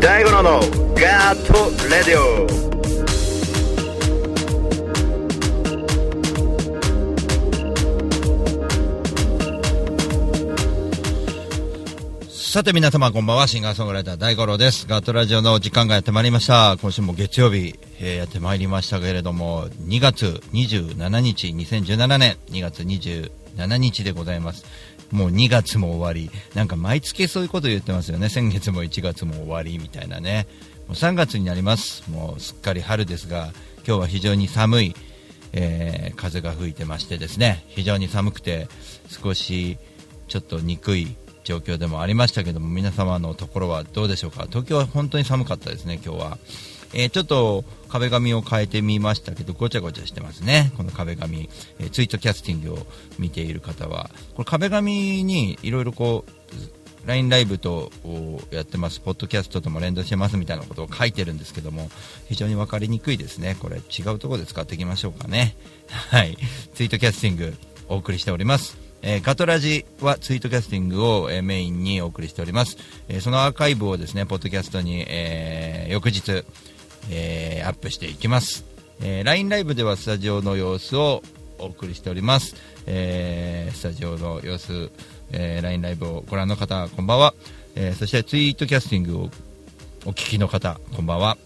大五郎のガーットレディオ。さて皆様こんばんは、シンガーソングライター大五郎です。ガートラジオの時間がやってまいりました。今週も月曜日、えー、やってまいりましたけれども、2月27日、2017年2月27日でございます。もう2月も終わり、なんか毎月そういうこと言ってますよね。先月も1月も終わりみたいなね。もう3月になります。もうすっかり春ですが、今日は非常に寒い、えー、風が吹いてましてですね、非常に寒くて少しちょっと憎い状況でもありましたけども皆様のところはどうでしょうか？東京は本当に寒かったですね今日は、えー、ちょっと壁紙を変えてみましたけどごちゃごちゃしてますねこの壁紙、えー、ツイートキャスティングを見ている方はこれ壁紙にいろいろこう LINE ライブとやってます、ポッドキャストとも連動してますみたいなことを書いてるんですけども、非常に分かりにくいですね。これ違うところで使っていきましょうかね。はい。ツイートキャスティングお送りしております。えー、ガトラジはツイートキャスティングを、えー、メインにお送りしております、えー、そのアーカイブをですねポッドキャストに、え翌日、えアップしていきます、え LINE ライブではスタジオの様子をお送りしております、えスタジオの様子、え LINE ライブをご覧の方こんばんは、えそしてツイートキャスティングをお聞きの方こんばんは。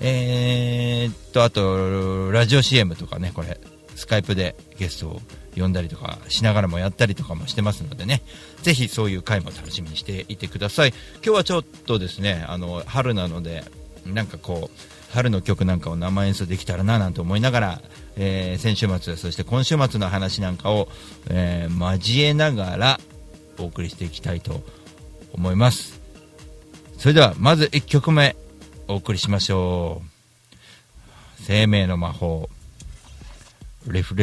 えー、っとあとラジオ CM とかねこれ。スカイプでゲストを呼んだりとかしながらもやったりとかもしてますのでね、ぜひそういう回も楽しみにしていてください。今日はちょっとですね、あの、春なので、なんかこう、春の曲なんかを生演奏できたらななんて思いながら、えー、先週末、そして今週末の話なんかを、えー、交えながらお送りしていきたいと思います。それでは、まず1曲目お送りしましょう。生命の魔法、レフ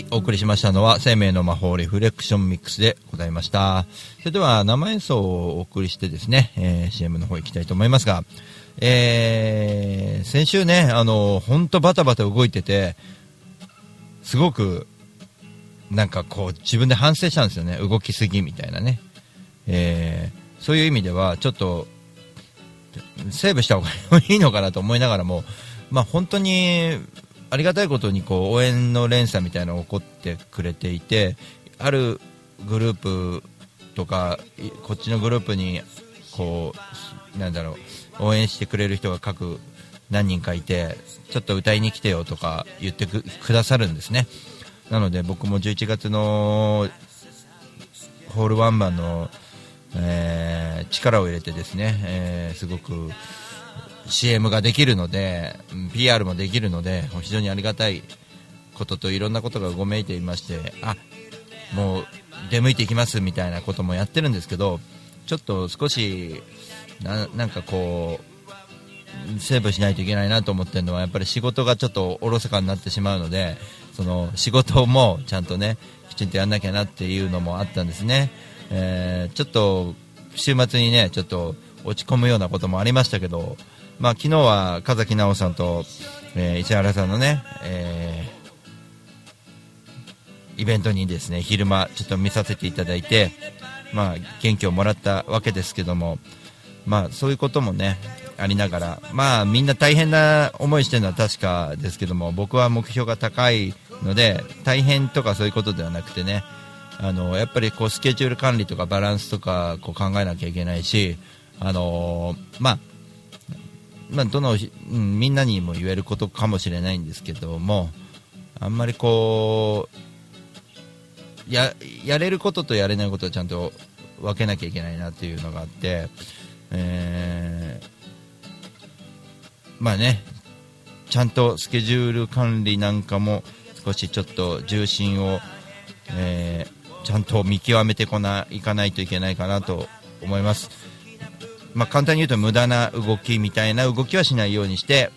はい、お送りしましたのは、生命の魔法リフレクションミックスでございました。それでは、生演奏をお送りしてですね、えー CM の方行きたいと思いますが、えー先週ね、あの、ほんとバタバタ動いてて、すごく、なんかこう、自分で反省したんですよね。動きすぎみたいなね。えーそういう意味では、ちょっと、セーブした方がいいのかなと思いながらも、まあ本当に、ありがたいことにこう応援の連鎖みたいなのが起こってくれていてあるグループとかこっちのグループにこうなんだろう応援してくれる人が各何人かいてちょっと歌いに来てよとか言ってくくださるんですね。なので僕も11月のホールワンマンの、えー力を入れてですね、えーすごく CM ができるので、PR もできるので、非常にありがたいことといろんなことがうごめいていまして、あもう出向いていきますみたいなこともやってるんですけど、ちょっと少し、ななんかこう、セーブしないといけないなと思ってるのは、やっぱり仕事がちょっとおろそかになってしまうので、その仕事もちゃんとね、きちんとやんなきゃなっていうのもあったんですね。えーちょっと週末にね、ちょっと落ち込むようなこともありましたけど、まあ、昨日は風木直さんと、えー石原さんのね、えーイベントにですね昼間ちょっと見させていただいて、まあ、元気をもらったわけですけども、まあ、そういうこともねありながら、まあ、みんな大変な思いしてるのは確かですけども僕は目標が高いので大変とかそういうことではなくてねあのやっぱりこうスケジュール管理とかバランスとかこう考えなきゃいけないし、あのまあまあ、どの、うん、みんなにも言えることかもしれないんですけどもあんまりこうややれることとやれないことをちゃんと分けなきゃいけないなっていうのがあって、えーまあねちゃんとスケジュール管理なんかも少しちょっと重心を、えーちゃんと見極めてこないかないといけないかなと思います。まあ、簡単に言うと無駄な動きみたいな動きはしないようにして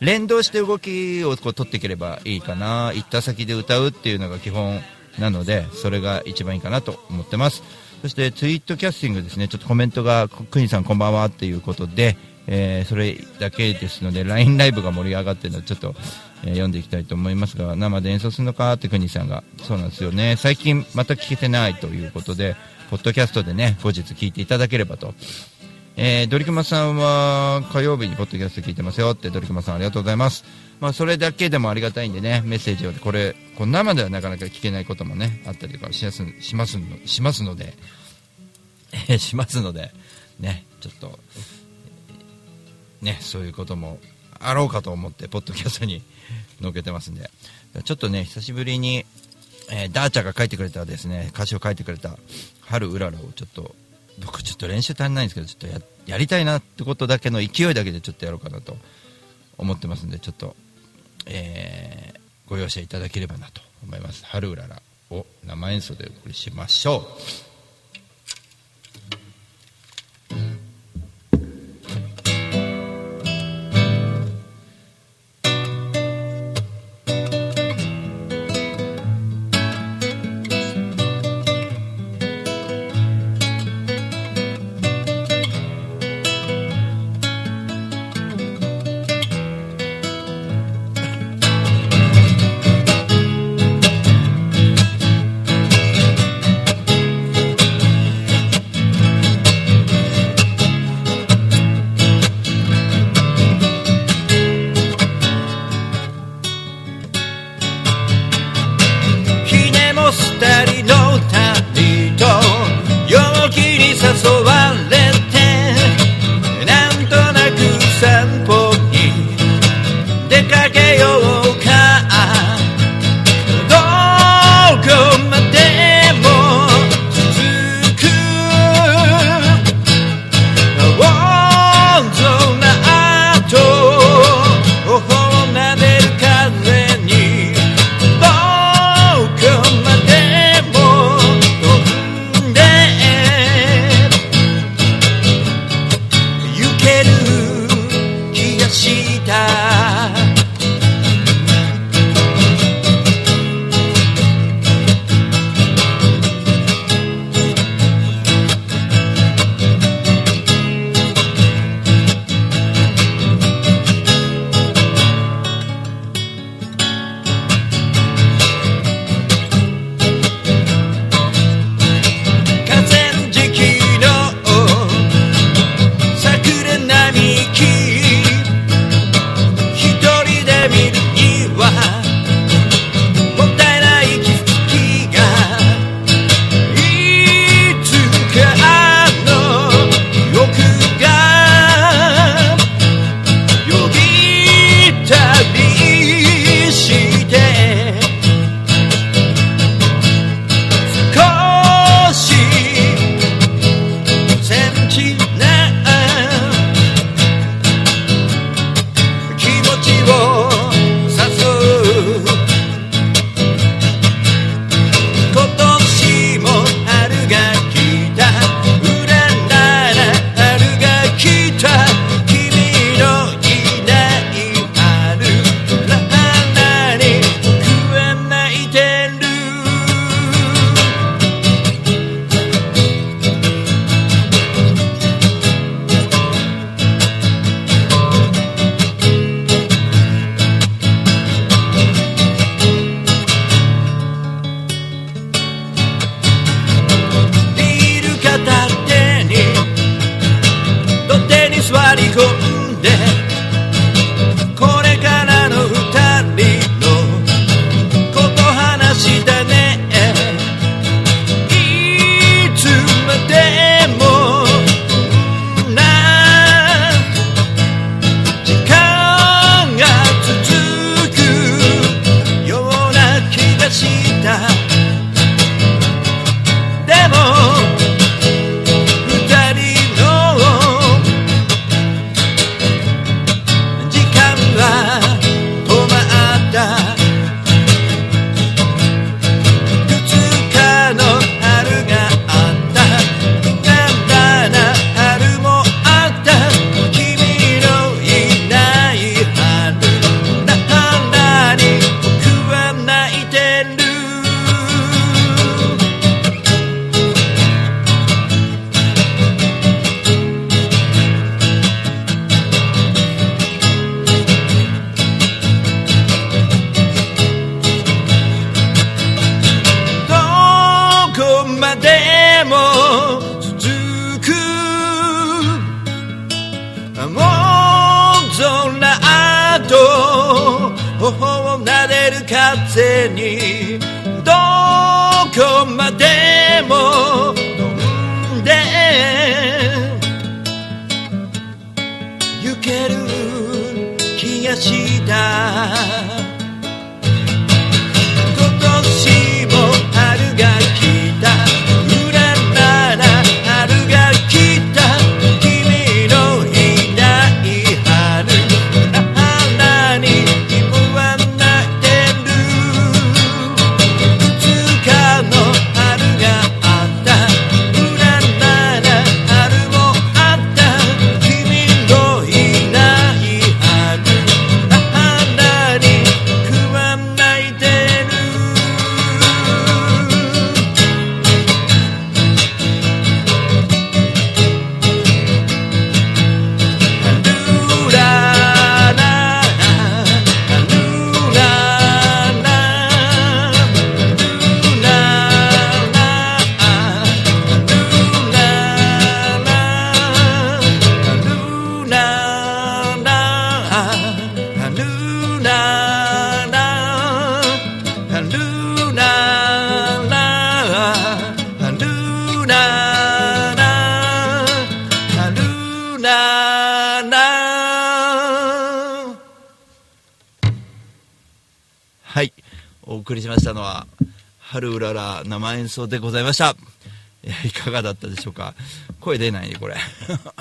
連動して動きをこう取っていければいいかな。行った先で歌うっていうのが基本なのでそれが一番いいかなと思ってます。そしてツイートキャスティングですね。ちょっとコメントがくにさんこんばんはっていうことで、えーそれだけですので LINE ライブが盛り上がってるのでちょっと、えー読んでいきたいと思いますが生で演奏するのかってくにさんが。そうなんですよね。最近また聞けてないということでポッドキャストでね後日聞いていただければとえードリクマさんは火曜日にポッドキャスト聞いてますよってドリクマさんありがとうございます。まあそれだけでもありがたいんでね、メッセージをこれ、こう生ではなかなか聞けないこともね、あったりとかしやすしますのしますので、え しますので、ね、ちょっと、ね、そういうこともあろうかと思って、ポッドキャストに載っけてますんで、ちょっとね、久しぶりに、えーダーチャが書いてくれたですね、歌詞を書いてくれた、春うららをちょっと、僕ちょっと練習足りないんですけど、ちょっとややりたいなってことだけの勢いだけでちょっとやろうかなと思ってますんで、ちょっと、えーご容赦いただければなと思います。春うららを生演奏でお送りしましょう。「送りしましたのは、春うらら生演奏でございました。いやいかがだったでしょうか。声出ないね、これ。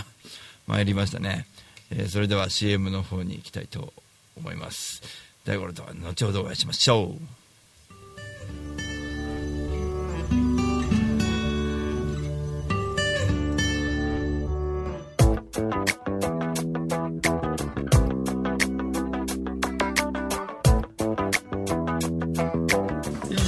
参りましたね。えーそれでは CM の方に行きたいと思います。大五郎とは後ほどお会いしましょう。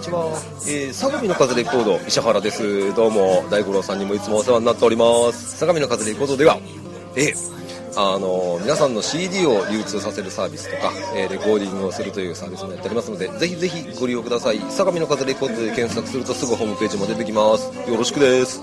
にちは、えー、相模の風レコード石原です。どうも大五郎さんにもいつもお世話になっております。相模の風レコードではえーあの皆さんの CD を流通させるサービスとか、えーレコーディングをするというサービスもやっておりますのでぜひぜひご利用ください。相模の風レコードで検索するとすぐホームページも出てきます。よろしくです。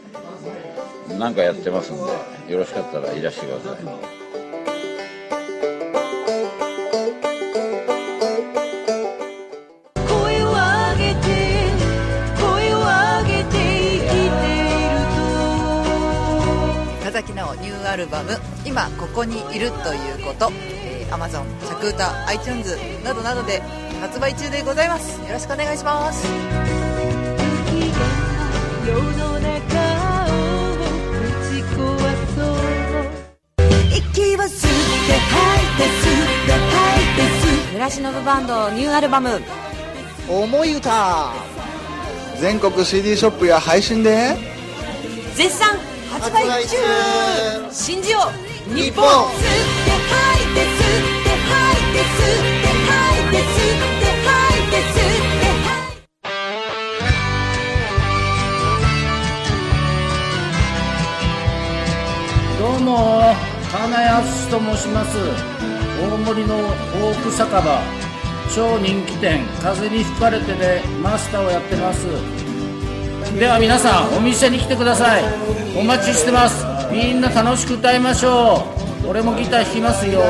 何かやってますんで、よろしかったらいらしてください。声を上げて声を上げて生きていると。田崎のニューアルバム「今ここにいるということ」えー、Amazon、シャクータ、iTunes などなどで発売中でございます。よろしくお願いします倉忍バンドニューアルバム「思い歌」全国 CD ショップや配信で。絶賛発売中。信じよう日本。どうも金安と申します大森の大奥酒場。超人気店。風に吹かれてでマスターをやってます。では皆さんお店に来てください。お待ちしてます。みんな楽しく歌いましょう。俺もギター弾きますよ。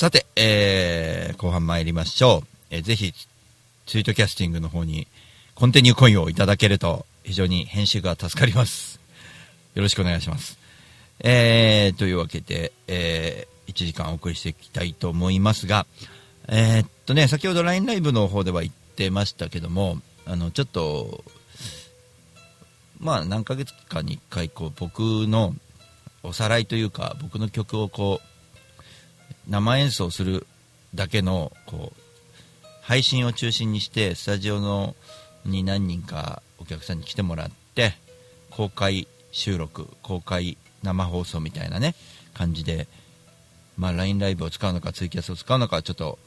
さて、えー、後半参りましょう。えーぜひ、ツイートキャスティングの方に、コンティニューコインをいただけると、非常に編集が助かります。よろしくお願いします。えー、というわけで、えー、1時間お送りしていきたいと思いますが、えーっとね、先ほど LINE ライブの方では言ってましたけども、あの、ちょっと、まあ、何ヶ月かに1回、こう、僕のおさらいというか、僕の曲をこう、生演奏するだけのこう配信を中心にしてスタジオのに何人かお客さんに来てもらって公開収録公開生放送みたいなね感じで、まあ、LINE ライブを使うのかツイキャスを使うのかちょっと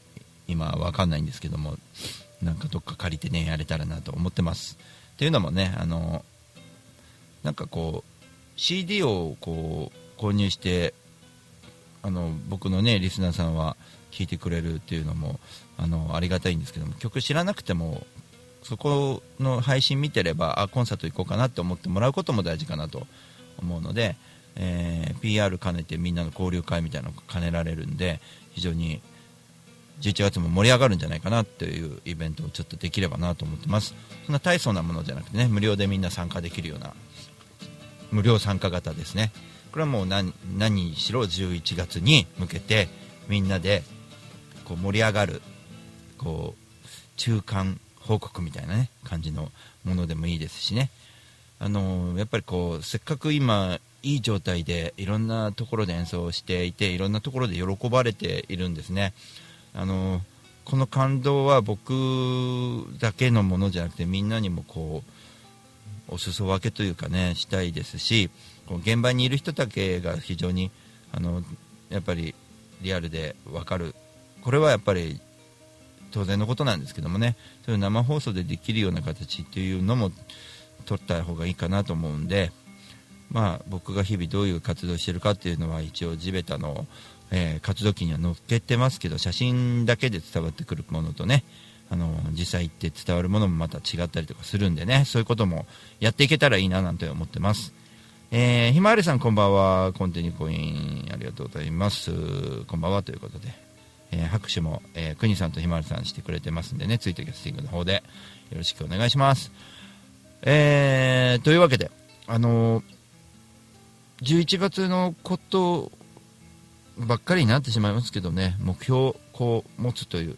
今は分かんないんですけどもなんかどっか借りてねやれたらなと思ってます。っていうのもねあのなんかこう CD をこう購入してあの僕のねリスナーさんは聞いてくれるっていうのもあのありがたいんですけども曲知らなくてもそこの配信見てればあコンサート行こうかなって思ってもらうことも大事かなと思うので、えー PR 兼ねてみんなの交流会みたいなのが兼ねられるんで非常に11月も盛り上がるんじゃないかなっていうイベントをちょっとできればなと思ってます。そんな大層なものじゃなくてね無料でみんな参加できるような無料参加型ですね。これはもう何何にしろ11月に向けてみんなでこう盛り上がるこう中間報告みたいなね感じのものでもいいですしね。あのやっぱりこうせっかく今いい状態でいろんなところで演奏していていろんなところで喜ばれているんですね。あのこの感動は僕だけのものじゃなくてみんなにもこうお裾分けというかねしたいですしこう現場にいる人だけが非常にあのやっぱりリアルで分かるこれはやっぱり当然のことなんですけどもねそういう生放送でできるような形っていうのも取った方がいいかなと思うんで、まあ、僕が日々どういう活動してるかっていうのは一応地べたの、えー活動期には載っけてますけど写真だけで伝わってくるものとねあの実際行って伝わるものもまた違ったりとかするんでねそういうこともやっていけたらいいななんて思ってます。えーひまわりさんこんばんは。コンティニコインありがとうございます。こんばんは。ということで、えー拍手も、えー、国さんとひまわりさんしてくれてますんでね。ツイートキャスティングの方でよろしくお願いします。えーというわけであのー11月のことばっかりになってしまいますけどね。目標をこう持つという、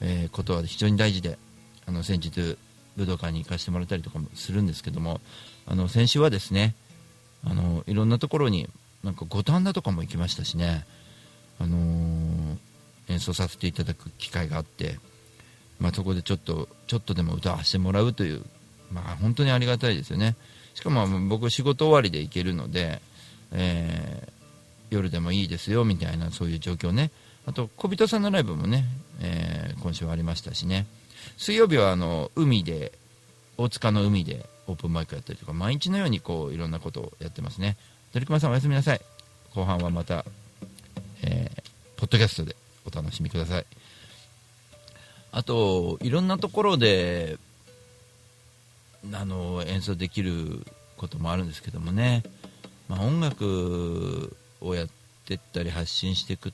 えーことは非常に大事であの先日武道館に行かせてもらったりとかもするんですけどもあの先週はですねあのいろんなところになんか五反田とかも行きましたしね、あのー演奏させていただく機会があって、まあ、そこでちょっとちょっとでも歌わせてもらうという、まあ、本当にありがたいですよね。しかも僕仕事終わりで行けるので、えー夜でもいいですよみたいなそういう状況ね。あと小人さんのライブもね、えー今週はありましたしね。水曜日はあの海で大塚の海でオープンマイクやったりとか毎日のようにこういろんなことをやってますね。鳥熊さんおやすみなさい。後半はまた、えーポッドキャストでお楽しみください。あといろんなところであの演奏できることもあるんですけどもね、まあ、音楽をやってったり発信していく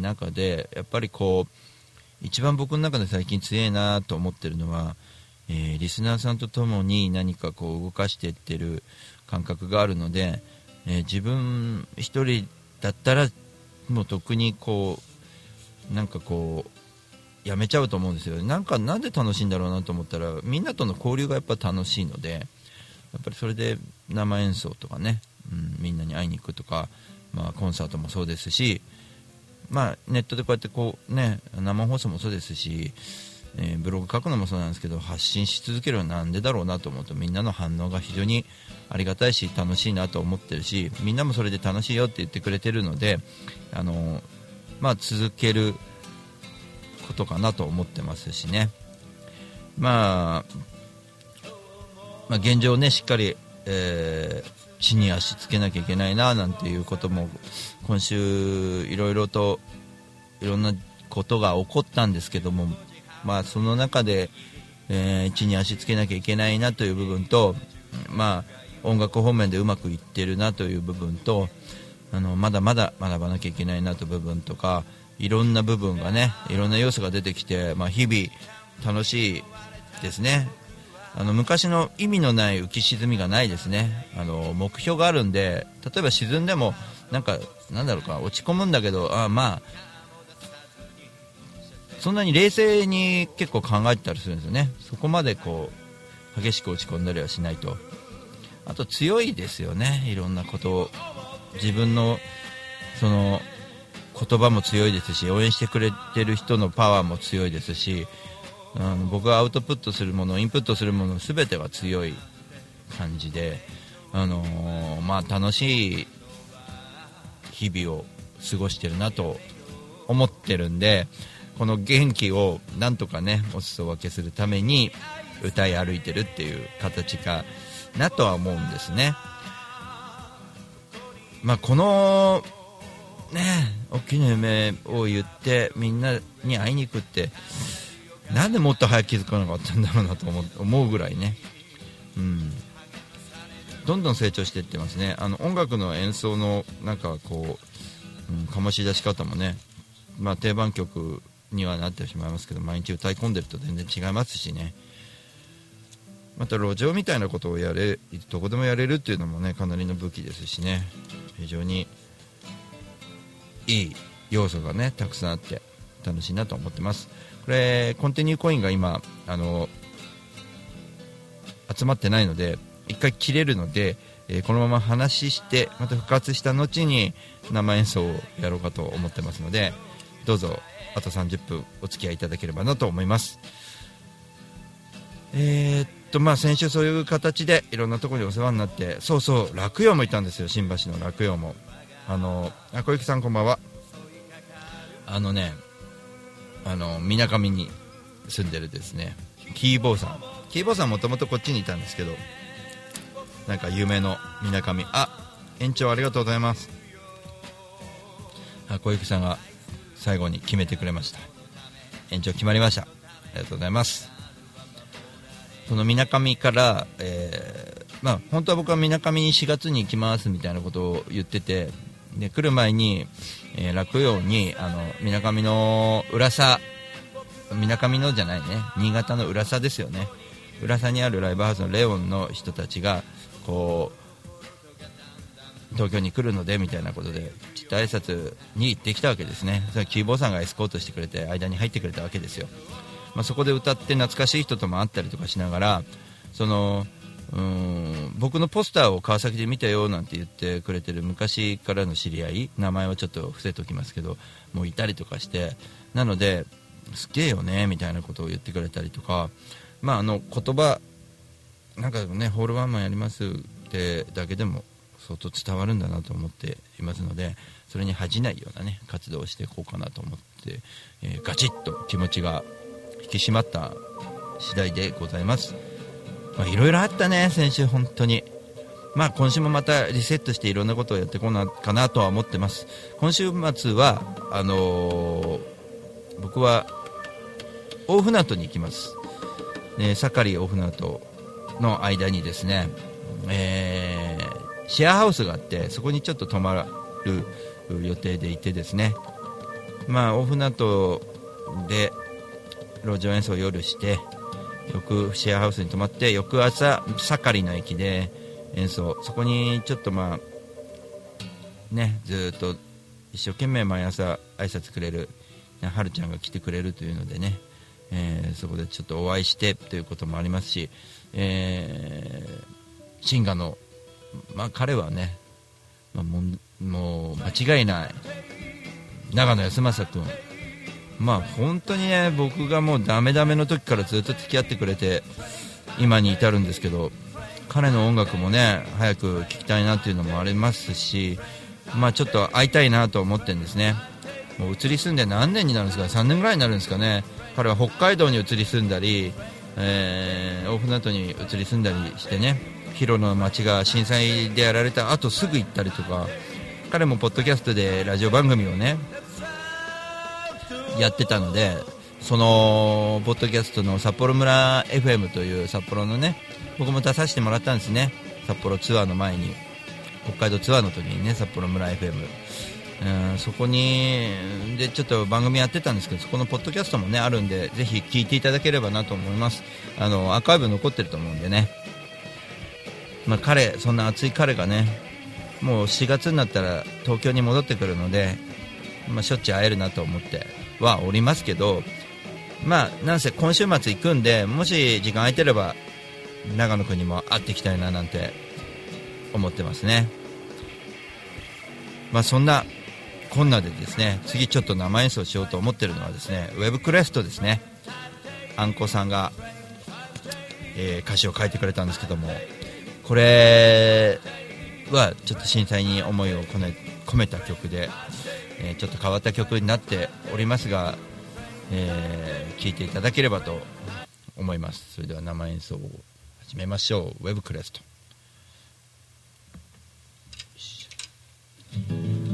中でやっぱりこう一番僕の中で最近強いなと思ってるのは、えーリスナーさんと共に何かこう動かしていってる感覚があるので、えー自分一人だったらもう特にこうなんかこうやめちゃうと思うんですよ。なんかなんで楽しいんだろうなと思ったらみんなとの交流がやっぱ楽しいのでやっぱりそれで生演奏とかね、うん、みんなに会いに行くとか、まあ、コンサートもそうですしまあ、ネットでこうやってこう、ね、生放送もそうですし、えーブログ書くのもそうなんですけど発信し続けるのはなんでだろうなと思うとみんなの反応が非常にありがたいし楽しいなと思ってるしみんなもそれで楽しいよって言ってくれてるので、あのまあ、続けることかなと思ってますしね。まあまあ、現状ねしっかり、えー地に足つけなきゃいけないななんていうことも今週いろいろといろんなことが起こったんですけども、まあ、その中で、えー地に足つけなきゃいけないなという部分と、まあ、音楽方面でうまくいってるなという部分とあのまだまだ学ばなきゃいけないなという部分とかいろんな部分がねいろんな要素が出てきて、まあ、日々楽しいですね。あの昔の意味のない浮き沈みがないですね。あの目標があるんで例えば沈んでもなんかなんだろうか落ち込むんだけどあまあそんなに冷静に結構考えてたりするんですよね。そこまでこう激しく落ち込んだりはしないと。あと強いですよね。いろんなことを自分のその言葉も強いですし応援してくれてる人のパワーも強いですしあの僕がアウトプットするものインプットするもの全てが強い感じで、あのーまあ、楽しい日々を過ごしてるなと思ってるんでこの元気をなんとかねお裾分けするために歌い歩いてるっていう形かなとは思うんですね。まあ、このね大きな夢を言ってみんなに会いに行くってなんでもっと早く気づかなかったんだろうなと思うぐらいね、うん、どんどん成長していってますね。あの音楽の演奏のなんかこう、うん、醸し出し方もね、まあ、定番曲にはなってしまいますけど毎日歌い込んでると全然違いますしね。また路上みたいなことをやれどこでもやれるっていうのもねかなりの武器ですしね。非常にいい要素がねたくさんあって楽しいなと思ってます。これコンティニューコインが今あの集まってないので1回切れるので、えーこのまま話してまた復活した後に生演奏をやろうかと思ってますのでどうぞあと30分お付き合いいただければなと思います。えーっとまあ先週そういう形でいろんなところにお世話になってそうそう落葉もいたんですよ。新橋の落葉も。あのあ小雪さんこんばんは。あのねあのみなかみに住んでるですねキーボーさん。キーボーさんもともとこっちにいたんですけどなんか有名のみなかみ。あ延長ありがとうございます。あ小雪さんが最後に決めてくれました。延長決まりました。ありがとうございます。そのみなかみから、えーまあ、本当は僕はみなかみに4月に行きますみたいなことを言っててで来る前に、えー落葉にみなかみの浦佐みなかみのじゃないね新潟の浦佐ですよね。浦佐にあるライブハウスのレオンの人たちがこう東京に来るのでみたいなことでちょっと挨拶に行ってきたわけですね。それキーボーさんがエスコートしてくれて間に入ってくれたわけですよ。まあ、そこで歌って懐かしい人とも会ったりとかしながらそのうん僕のポスターを川崎で見たよなんて言ってくれてる昔からの知り合い名前はちょっと伏せておきますけどもういたりとかしてなのですげえよねみたいなことを言ってくれたりとか、まあ、あの言葉なんかねホールワンマンやりますってだけでも相当伝わるんだなと思っていますのでそれに恥じないようなね活動をしていこうかなと思って、えーガチッと気持ちが引き締まった次第でございます。まあいろいろあったね先週本当に。まあ今週もまたリセットしていろんなことをやってこなかなとは思ってます。今週末はあのー僕は大船渡に行きます。ね盛り大船渡の間にですね、えーシェアハウスがあってそこにちょっと泊まる予定でいてですね。まあ大船渡で路上演奏を夜して翌シェアハウスに泊まって翌朝盛りの駅で演奏そこにちょっとまあねずっと一生懸命毎朝挨拶くれるねはるちゃんが来てくれるというのでね、えーそこでちょっとお会いしてということもありますし、えー、シンガの、まあ、彼はね、まあ、ももう間違いない長野康政君。まあ本当にね僕がもうダメダメの時からずっと付き合ってくれて今に至るんですけど彼の音楽もね早く聴きたいなっていうのもありますしまあちょっと会いたいなと思ってるんですね。もう移り住んで何年になるんですか？3年ぐらいになるんですかね。彼は北海道に移り住んだり、えー、大船渡に移り住んだりしてね。広野の町が震災でやられた後すぐ行ったりとか彼もポッドキャストでラジオ番組をねやってたのでそのポッドキャストの札幌村 FM という札幌のね僕も出させてもらったんですね。札幌ツアーの前に北海道ツアーの時にね札幌村 FM うんそこにでちょっと番組やってたんですけどそこのポッドキャストもねあるんでぜひ聞いていただければなと思います。あのアーカイブ残ってると思うんでね。まあ、彼そんな熱い彼がねもう4月になったら東京に戻ってくるので、まあ、しょっちゅう会えるなと思ってはおりますけどまあなんせ今週末行くんでもし時間空いてれば長野君にも会っていきたいななんて思ってますね。まあそんなこんなでですね次ちょっと生演奏しようと思ってるのはですねウェブクレストですね。あんこさんが、えー歌詞を書いてくれたんですけどもこれはちょっと震災に思いを込め込めた曲で、えーちょっと変わった曲になっておりますが、えー聴いていただければと思います。それでは生演奏を始めましょう。ウェブクレスト。暖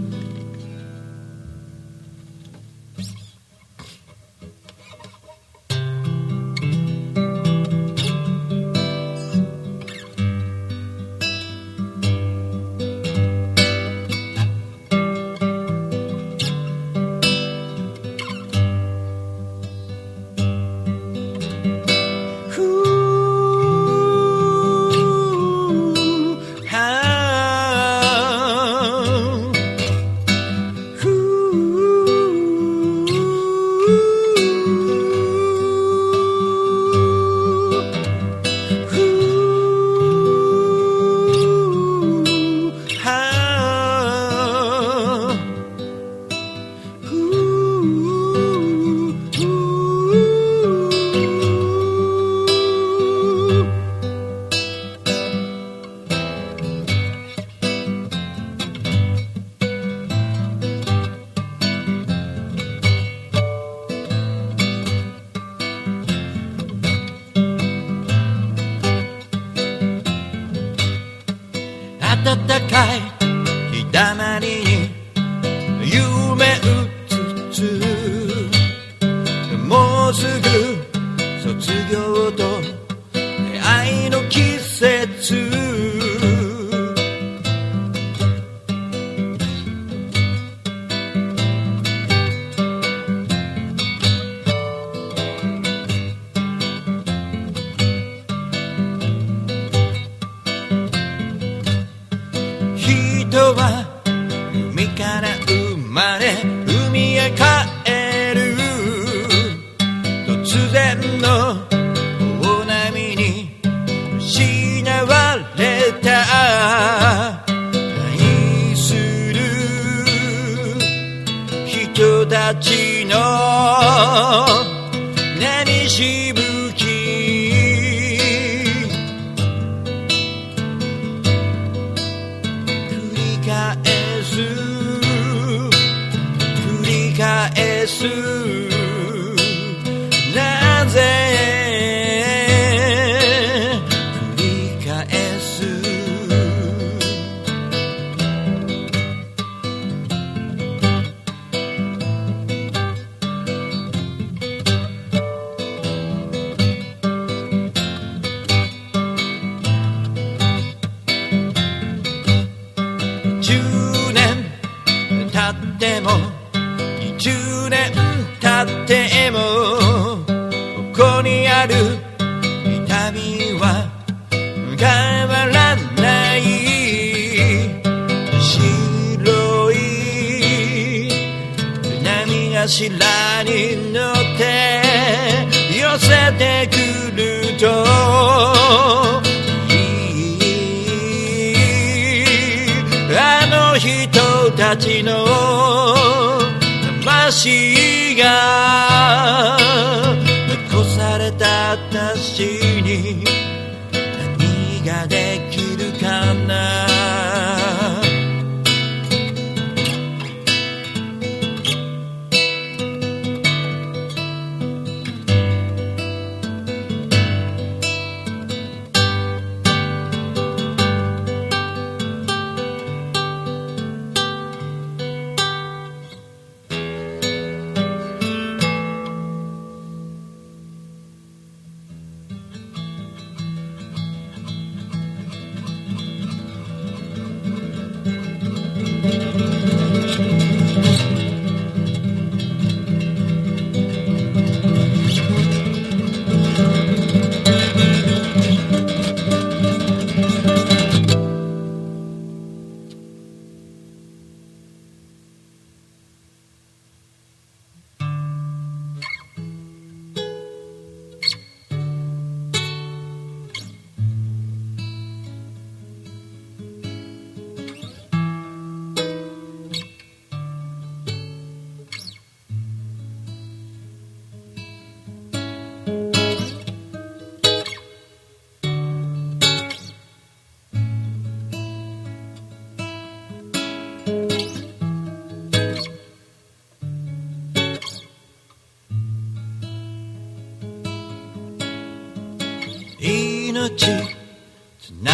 は変わらない白い波頭に乗って寄せてくるといいあの人たちの魂。命つな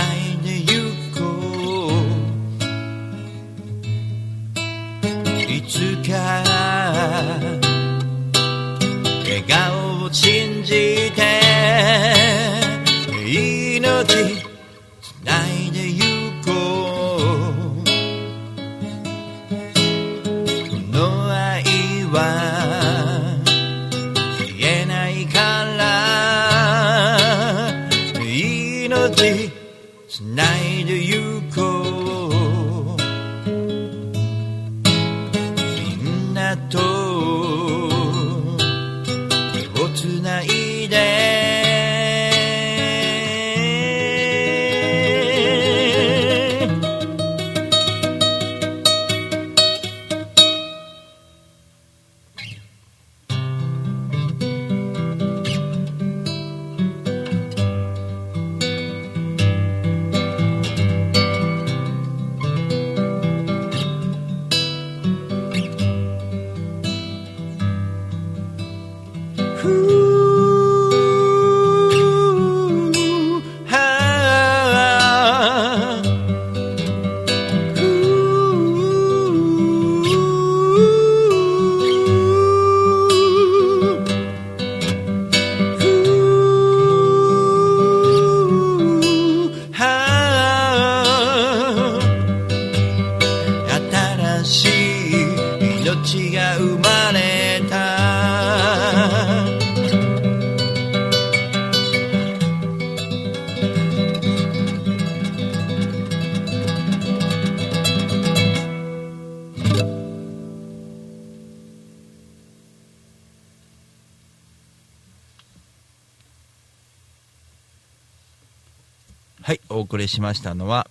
お送りしましたのは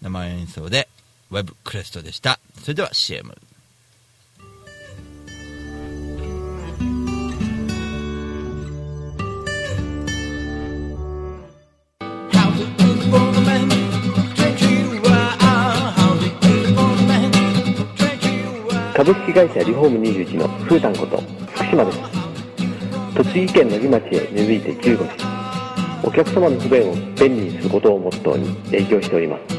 生演奏で Web クレストでした。それでは CM。株式会社リフォーム21のふうたんこと福島です栃木県野木町へ根付いて15年お客様の不便を便利にすることをモットーに営業しております。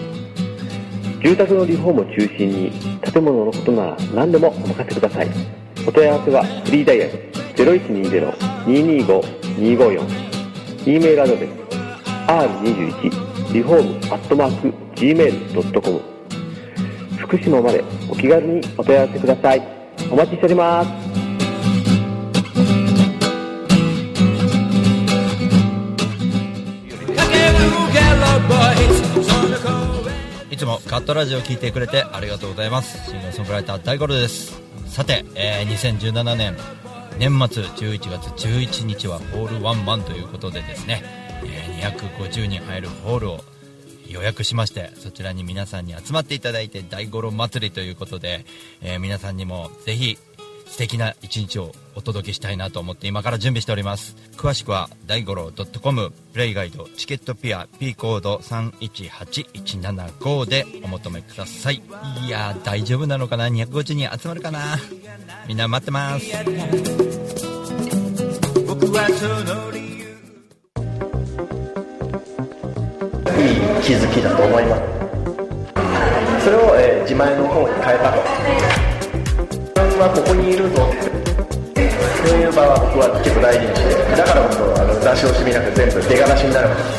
住宅のリフォームを中心に建物のことなら何でもお任せください。お問い合わせはフリーダイヤル0120-225-254 e メールアドレス r21 リフォームアットマーク gmail.com 福島までお気軽にお問い合わせください。お待ちしております。いつもカットラジオを聞いてくれてありがとうございます。シンガーソングライター大五郎です。さて、えー2017年年末11月11日はホールワンマンということでですね、えー250人入るホールを予約しまして、そちらに皆さんに集まっていただいて大五郎祭りということで、えー皆さんにもぜひ素敵な一日をお届けしたいなと思って今から準備しております。詳しくは大五郎 .com プレイガイドチケットピア P コード318175でお求めください。いやー大丈夫なのかな？250人集まるかな？みんな待ってます。僕はその理由。いい気づきだと思います。それを、えー自前の方に変えたとはここにいるぞそういう場は僕は結構大事にしてだからこそあの出し惜しみなく全部出がらしになるまで伝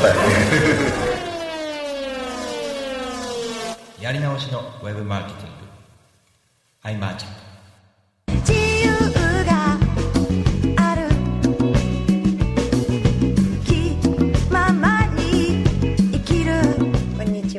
えやり直しのウェブマーケティングアイマーチャン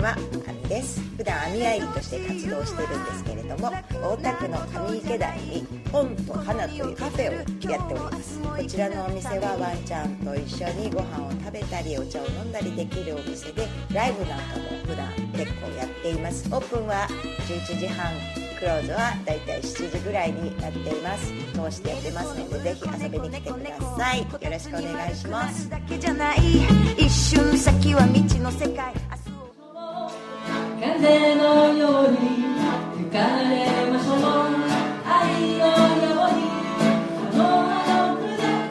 は、あみです。普段網愛理として活動してるんですけれども、大田区の上池台に本と花というカフェをやっております。こちらのお店はワンちゃんと一緒にご飯を食べたり、お茶を飲んだりできるお店で、ライブなんかも普段結構やっています。オープンは11時半。クローズはだいたい7時ぐらいになっています通してやってますのでぜひ遊びに来てくださいよろしくお願いします風のように吹かれましょう愛のようにこの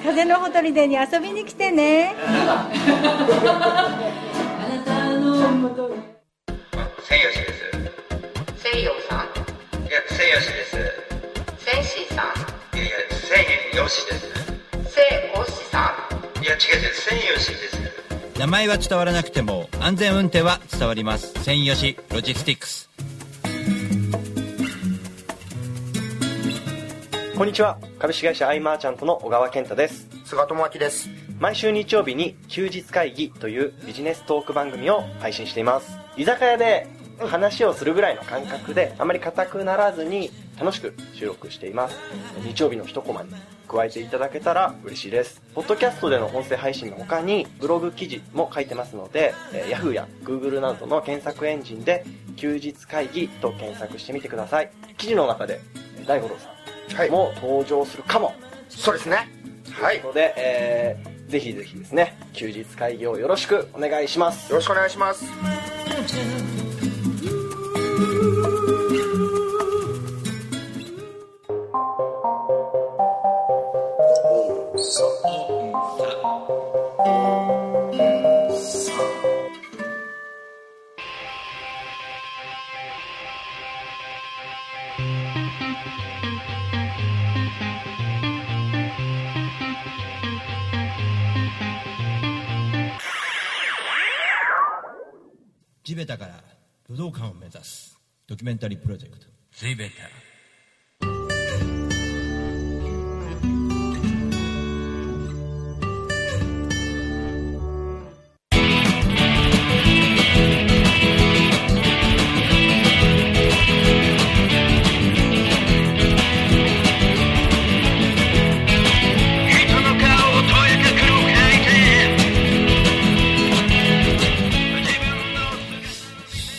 風のほとりでに遊びに来てね。あなたのもとに千吉です。西洋さんいや千吉です。センシーさんいやいや千吉ですセイオシさいや違う違う千吉です名前は伝わらなくても安全運転は伝わります。専用しロジスティックス。こんにちは。株式会社アイマーチャントの小川健太です。菅智明です。毎週日曜日に休日会議というビジネストーク番組を配信しています。居酒屋で話をするぐらいの感覚であまり硬くならずに楽しく収録しています。日曜日の一コマに加えていただけたら嬉しいです。ポッドキャストでの音声配信の他にブログ記事も書いてますので、えー Yahoo や Google などの検索エンジンで休日会議と検索してみてください。記事の中でえー大五郎さんも登場するかも、そうですね。はい。ということで、えーぜひぜひですね休日会議をよろしくお願いします。よろしくお願いします地べたから武道館を目指すドキュメンタリープロジェクト。地べた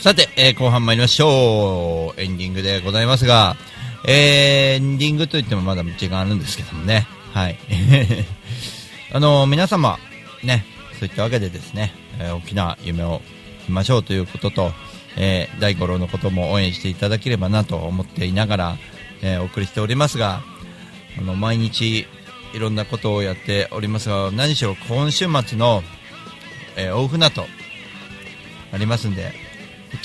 さて、えー後半参りましょう。エンディングでございますが、えーエンディングといってもまだ時間あるんですけどもね。はい。あの、皆様、ね、そういったわけでですね、えー大きな夢を見ましょうということと、えー大五郎のことも応援していただければなと思っていながら、えーお送りしておりますが、あの、毎日いろんなことをやっておりますが、何しろ今週末の、えー大船渡ありますんで、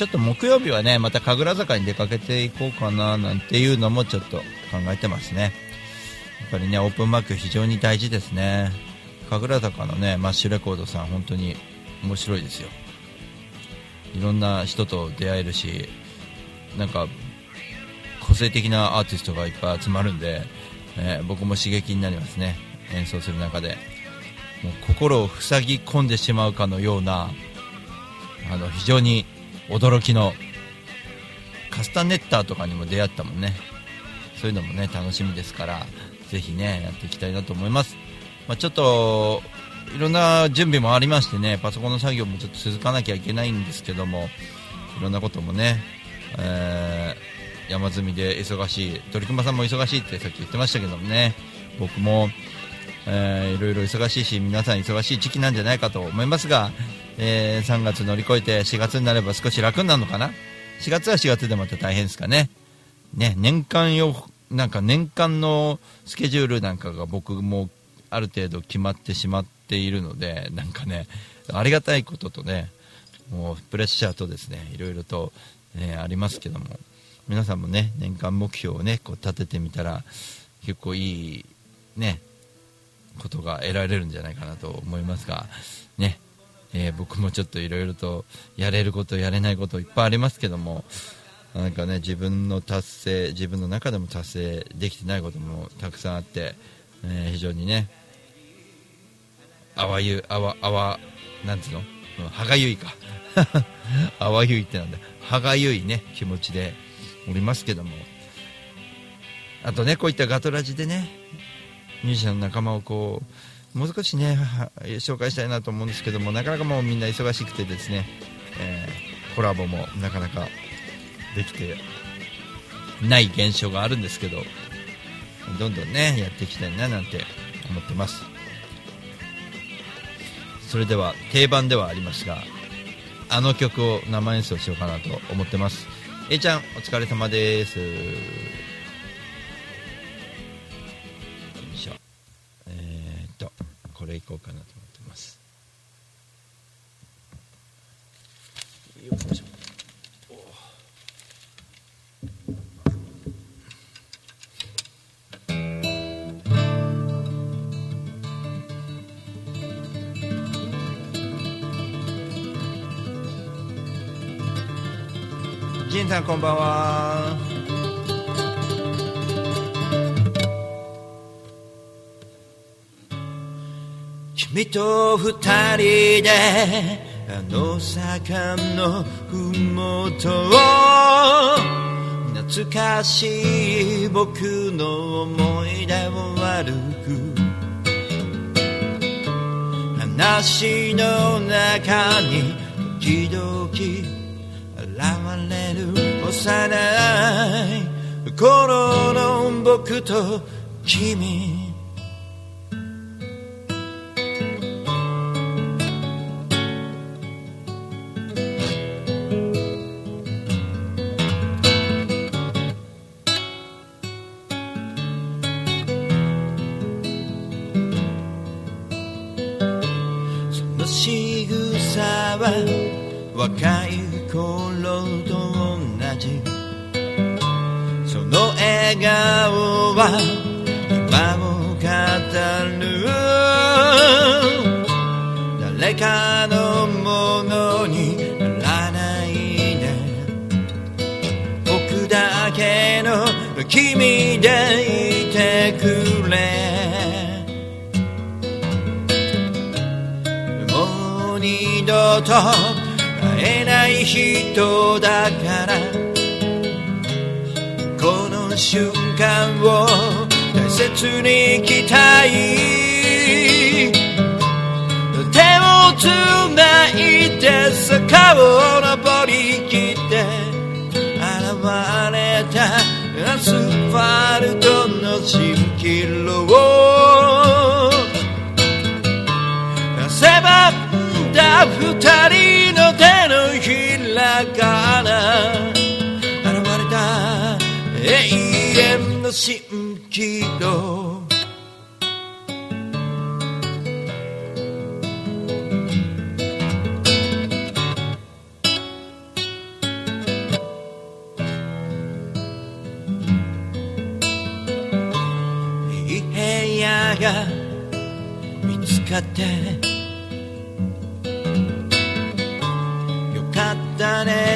ちょっと木曜日はね、また神楽坂に出かけていこうかななんていうのもちょっと考えてますね。やっぱりね、オープンマーク非常に大事ですね。神楽坂のね、マッシュレコードさん本当に面白いですよ。いろんな人と出会えるし、なんか、個性的なアーティストがいっぱい集まるんで、えー僕も刺激になりますね。演奏する中で。もう心を塞ぎ込んでしまうかのような、あの、非常に驚きのカスタネッターとかにも出会ったもんね。そういうのもね楽しみですからぜひねやっていきたいなと思います、まあ、ちょっといろんな準備もありましてねパソコンの作業もちょっと続かなきゃいけないんですけどもいろんなこともね、えー山積みで忙しい鳥熊さんも忙しいってさっき言ってましたけどもね僕も、えーいろいろ忙しいし皆さん忙しい時期なんじゃないかと思いますが、えー3月乗り越えて4月になれば少し楽になるのかな？4月は4月でまた大変ですかね。ね年間よなんか年間のスケジュールなんかが僕もある程度決まってしまっているのでなんかねありがたいこととねもうプレッシャーとですねいろいろと、ねありますけども皆さんもね年間目標をねこう立ててみたら結構いいねことが得られるんじゃないかなと思いますがね、えー僕もちょっといろいろとやれることやれないこといっぱいありますけどもなんかね自分の達成自分の中でも達成できてないこともたくさんあって、えー非常にねあわゆあわあわなんつうの？歯がゆいか。あわゆいってなんだ。歯がゆいね気持ちでおりますけども。あとねこういったガトラジでねミュージシャンの仲間をこうもう少しね。紹介したいなと思うんですけどもなかなかもうみんな忙しくてですね、えーコラボもなかなかできてない現象があるんですけどどんどんねやっていきたいななんて思ってます。それでは定番ではありますがあの曲を生演奏しようかなと思ってます。A ちゃんお疲れ様です。こうかなと思ってます。よいしょジンさんこんばんは。君と二人であの坂のふもとを懐かしい僕の思い出を歩く。話の中に時々現れる幼い頃の僕と君。若い頃と同じ。その笑顔は今も語る。誰かのものにならないで。僕だけの君でと会えない人だから。この瞬間を大切に生きたい。手をつないで坂を登りきって現れたアスファルトの蜃気楼。を狭んだ二人の手のひらから現れた。永遠の蜃気楼いい部屋が見つかって。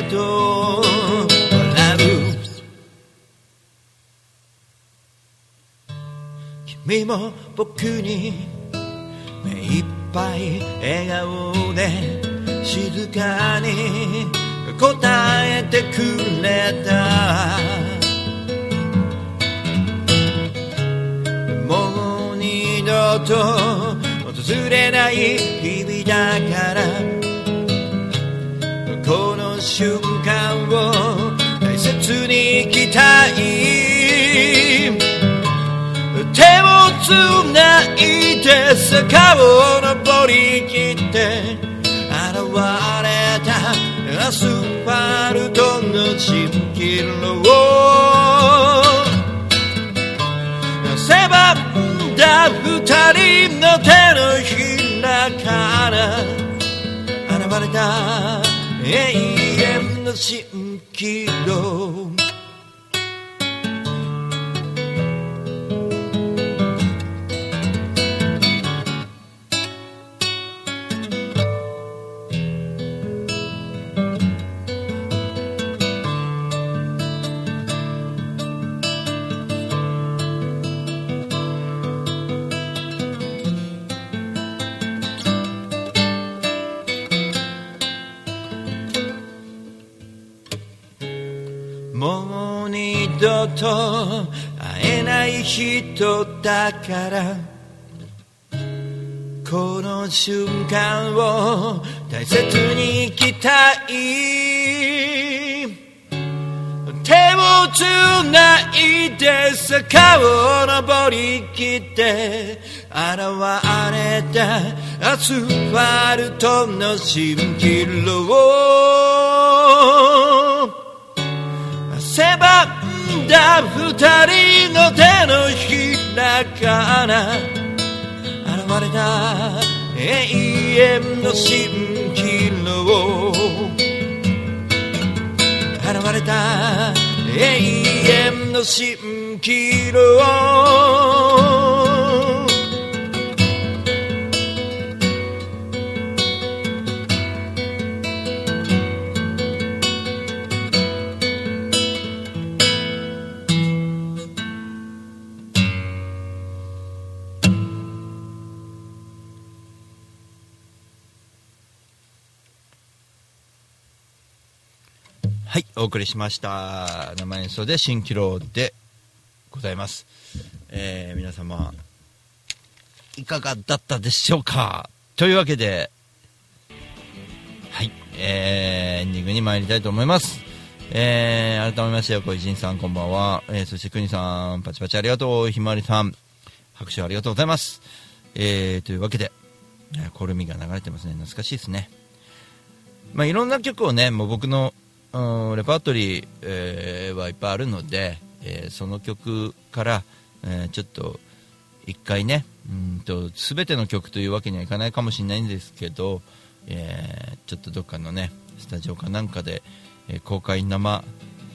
と笑う。君も僕に目いっぱい笑顔で静かに答えてくれた。もう二度と訪れない日々だからこの瞬間を大切に生きたい手をつないで坂を登り切って現れたアスファルトの蜃気楼狭んだ二人の手のひらから現れた永遠の蜃気と会えない人だから。この瞬間を大切に生きたい。手をつないで坂を登り切って。現れたアスファルトの蜃気楼。狭んだ。二人の手のひらから。現れた。永遠の蜃気楼。現れた。永遠の蜃気楼。お送りしました。生演奏で新キロでございます。えー皆様、いかがだったでしょうか？というわけで、はい、えーエンディングに参りたいと思います。えー改めまして、小石さんこんばんは。えーそして、くにさん、パチパチありがとう。ひまわりさん、拍手ありがとうございます。えーというわけで、えーコルミが流れてますね。懐かしいですね。まあ、いろんな曲をね、もう僕の、レパートリー、えーはいっぱいあるので、えーその曲から、えーちょっと一回ね、うんと全ての曲というわけにはいかないかもしれないんですけど、えーちょっとどっかのね、スタジオかなんかで、え公開生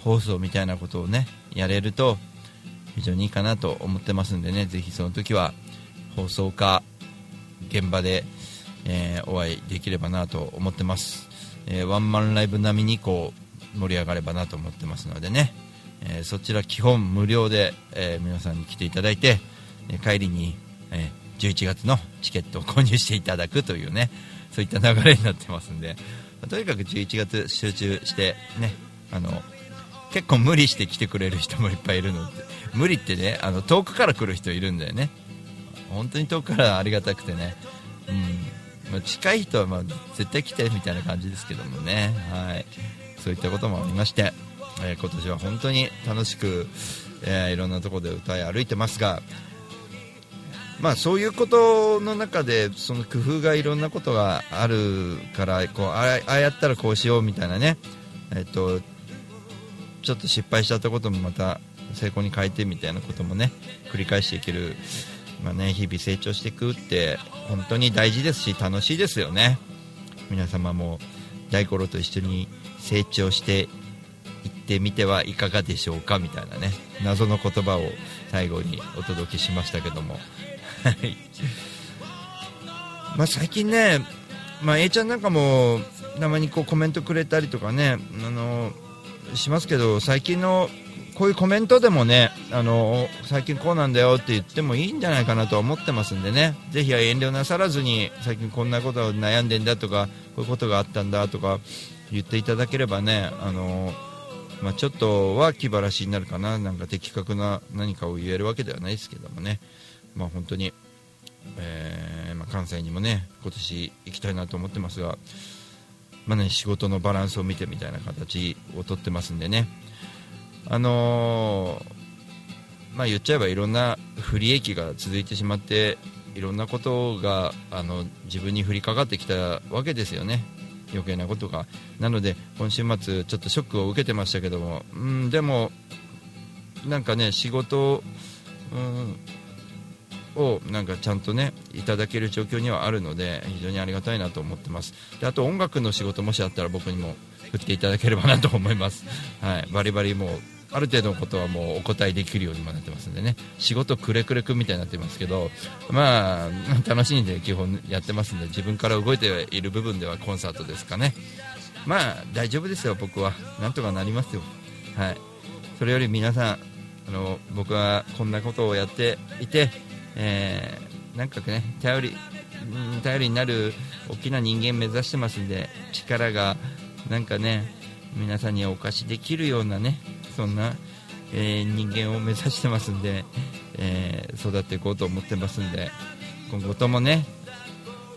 放送みたいなことをね、やれると非常にいいかなと思ってますんでね、ぜひその時は放送か現場で、えお会いできればなと思ってます、えワンマンライブ並みにこう盛り上がればなと思ってますのでね、えーそちら基本無料で、えー皆さんに来ていただいて、えー帰りに、え11月のチケットを購入していただくというねそういった流れになってますんで、まあとにかく11月集中してねあの結構無理して来てくれる人もいっぱいいるので無理ってねあの遠くから来る人いるんだよね。本当に遠くからありがたくてね、うん。まあ近い人はまあ絶対来てみたいな感じですけどもね、はい、そういったこともありまして、えー今年は本当に楽しく、えーいろんなところで歌い歩いてますが、まあ、そういうことの中でその工夫がいろんなことがあるからこうああやったらこうしようみたいなね、えっとちょっと失敗しちゃったこともまた成功に変えてみたいなこともね繰り返していける、まあね、日々成長していくって本当に大事ですし楽しいですよね。皆様も大五郎と一緒に成長していってみてはいかがでしょうかみたいなね。謎の言葉を最後にお届けしましたけども。ま最近ね、まあ、A ちゃんなんかもたまにこうコメントくれたりとかねあのしますけど最近のこういうコメントでもねあの最近こうなんだよって言ってもいいんじゃないかなとは思ってますんでね。ぜひ遠慮なさらずに最近こんなことを悩んでんだとかこういうことがあったんだとか言っていただければねあの、まあ、ちょっとは気晴らしになるかななんか的確な何かを言えるわけではないですけどもね。まあ本当に、えーまあ、関西にもね今年行きたいなと思ってますがまね、仕事のバランスを見てみたいな形をとってますんでね。あのーま言っちゃえばいろんな不利益が続いてしまっていろんなことがあの自分に降りかかってきたわけですよね。余計なことが。なので今週末ちょっとショックを受けてましたけども。うんでもなんかね仕事、うん、をなんかちゃんとねいただける状況にはあるので非常にありがたいなと思ってます。であと音楽の仕事もしあったら僕にも振っていただければなと思います、はい、バリバリもうある程度のことはもうお答えできるようにもなってますんでね。仕事くれくれくんみたいになってますけどまあ楽しんで基本やってますんで自分から動いている部分ではコンサートですかね。まあ大丈夫ですよ僕は。なんとかなりますよ。はい。それより皆さんあの僕はこんなことをやっていて、えーなんかね頼り頼りになる大きな人間目指してますんで力がなんかね皆さんにお貸しできるようなねそんな、えー人間を目指してますんで、えー育っていこうと思ってますんで今後ともね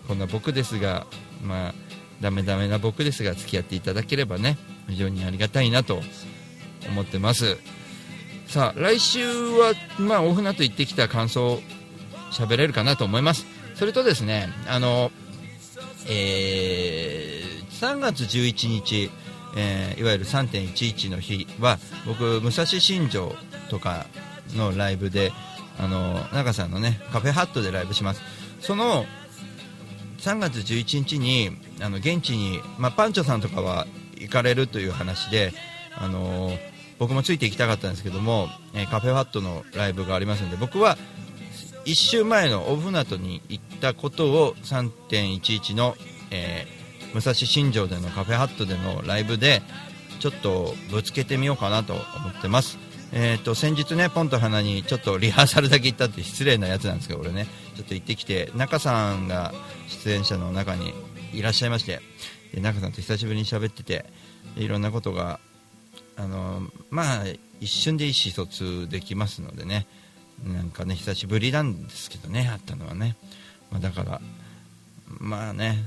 こんな僕ですがまあダメダメな僕ですが付き合っていただければね非常にありがたいなと思ってます。さあ来週はまあ大船渡行ってきた感想喋れるかなと思います。それとですねあのえー3月11日、えーいわゆる3.11の日は僕武蔵新城とかのライブであの中さんのねカフェハットでライブします。その3月11日にあの現地に、まあ、パンチョさんとかは行かれるという話で、あの僕もついていきたかったんですけども、えーカフェハットのライブがありますので僕は1週前のオフナトに行ったことを3.11の、えー武蔵新城でのカフェハットでのライブでちょっとぶつけてみようかなと思ってます。えー、と先日ね、ポンと鼻にちょっとリハーサルだけ行ったって失礼なやつなんですけど、俺ね、ちょっと行ってきて、中さんが出演者の中にいらっしゃいまして、で中さんと久しぶりに喋ってて、いろんなことが、あのまあ、一瞬で意思疎通できますのでね、なんかね、久しぶりなんですけどね、会ったのはね。まあ、だから、まあね、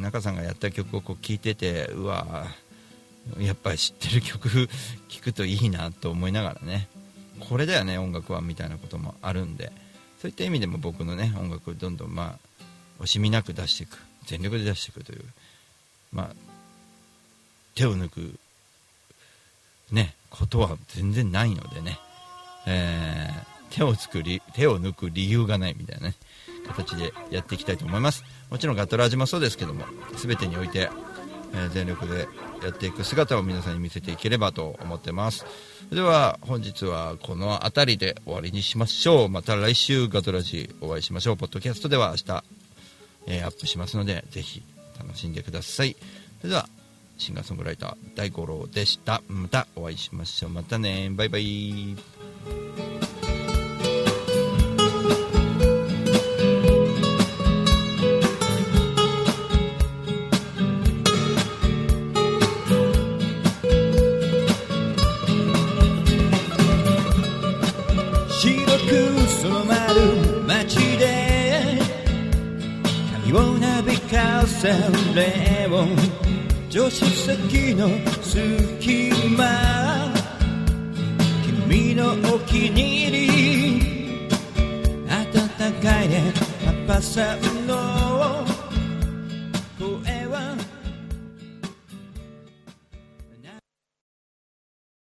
中さんがやった曲をこう聴いてて、うわやっぱり知ってる曲 聴くといいなと思いながらね、これだよね、音楽はみたいなこともあるんで、そういった意味でも僕のね、音楽をどんどんまあ、惜しみなく出していく、全力で出していくという、まあ、手を抜く、ね、ことは全然ないのでね、えー手を作り、手を抜く理由がないみたいなね、形でやっていきたいと思います。もちろんガトラージもそうですけども、全てにおいて、え全力でやっていく姿を皆さんに見せていければと思ってます。では、本日はこの辺りで終わりにしましょう。また来週ガトラジお会いしましょう。ポッドキャストでは明日、えーアップしますので、ぜひ楽しんでください。それでは、シンガーソングライター大五郎でした。またお会いしましょう。またね。バイバイ。かせレオン助手席の隙間。君のお気に入り。暖かいね。パパさんの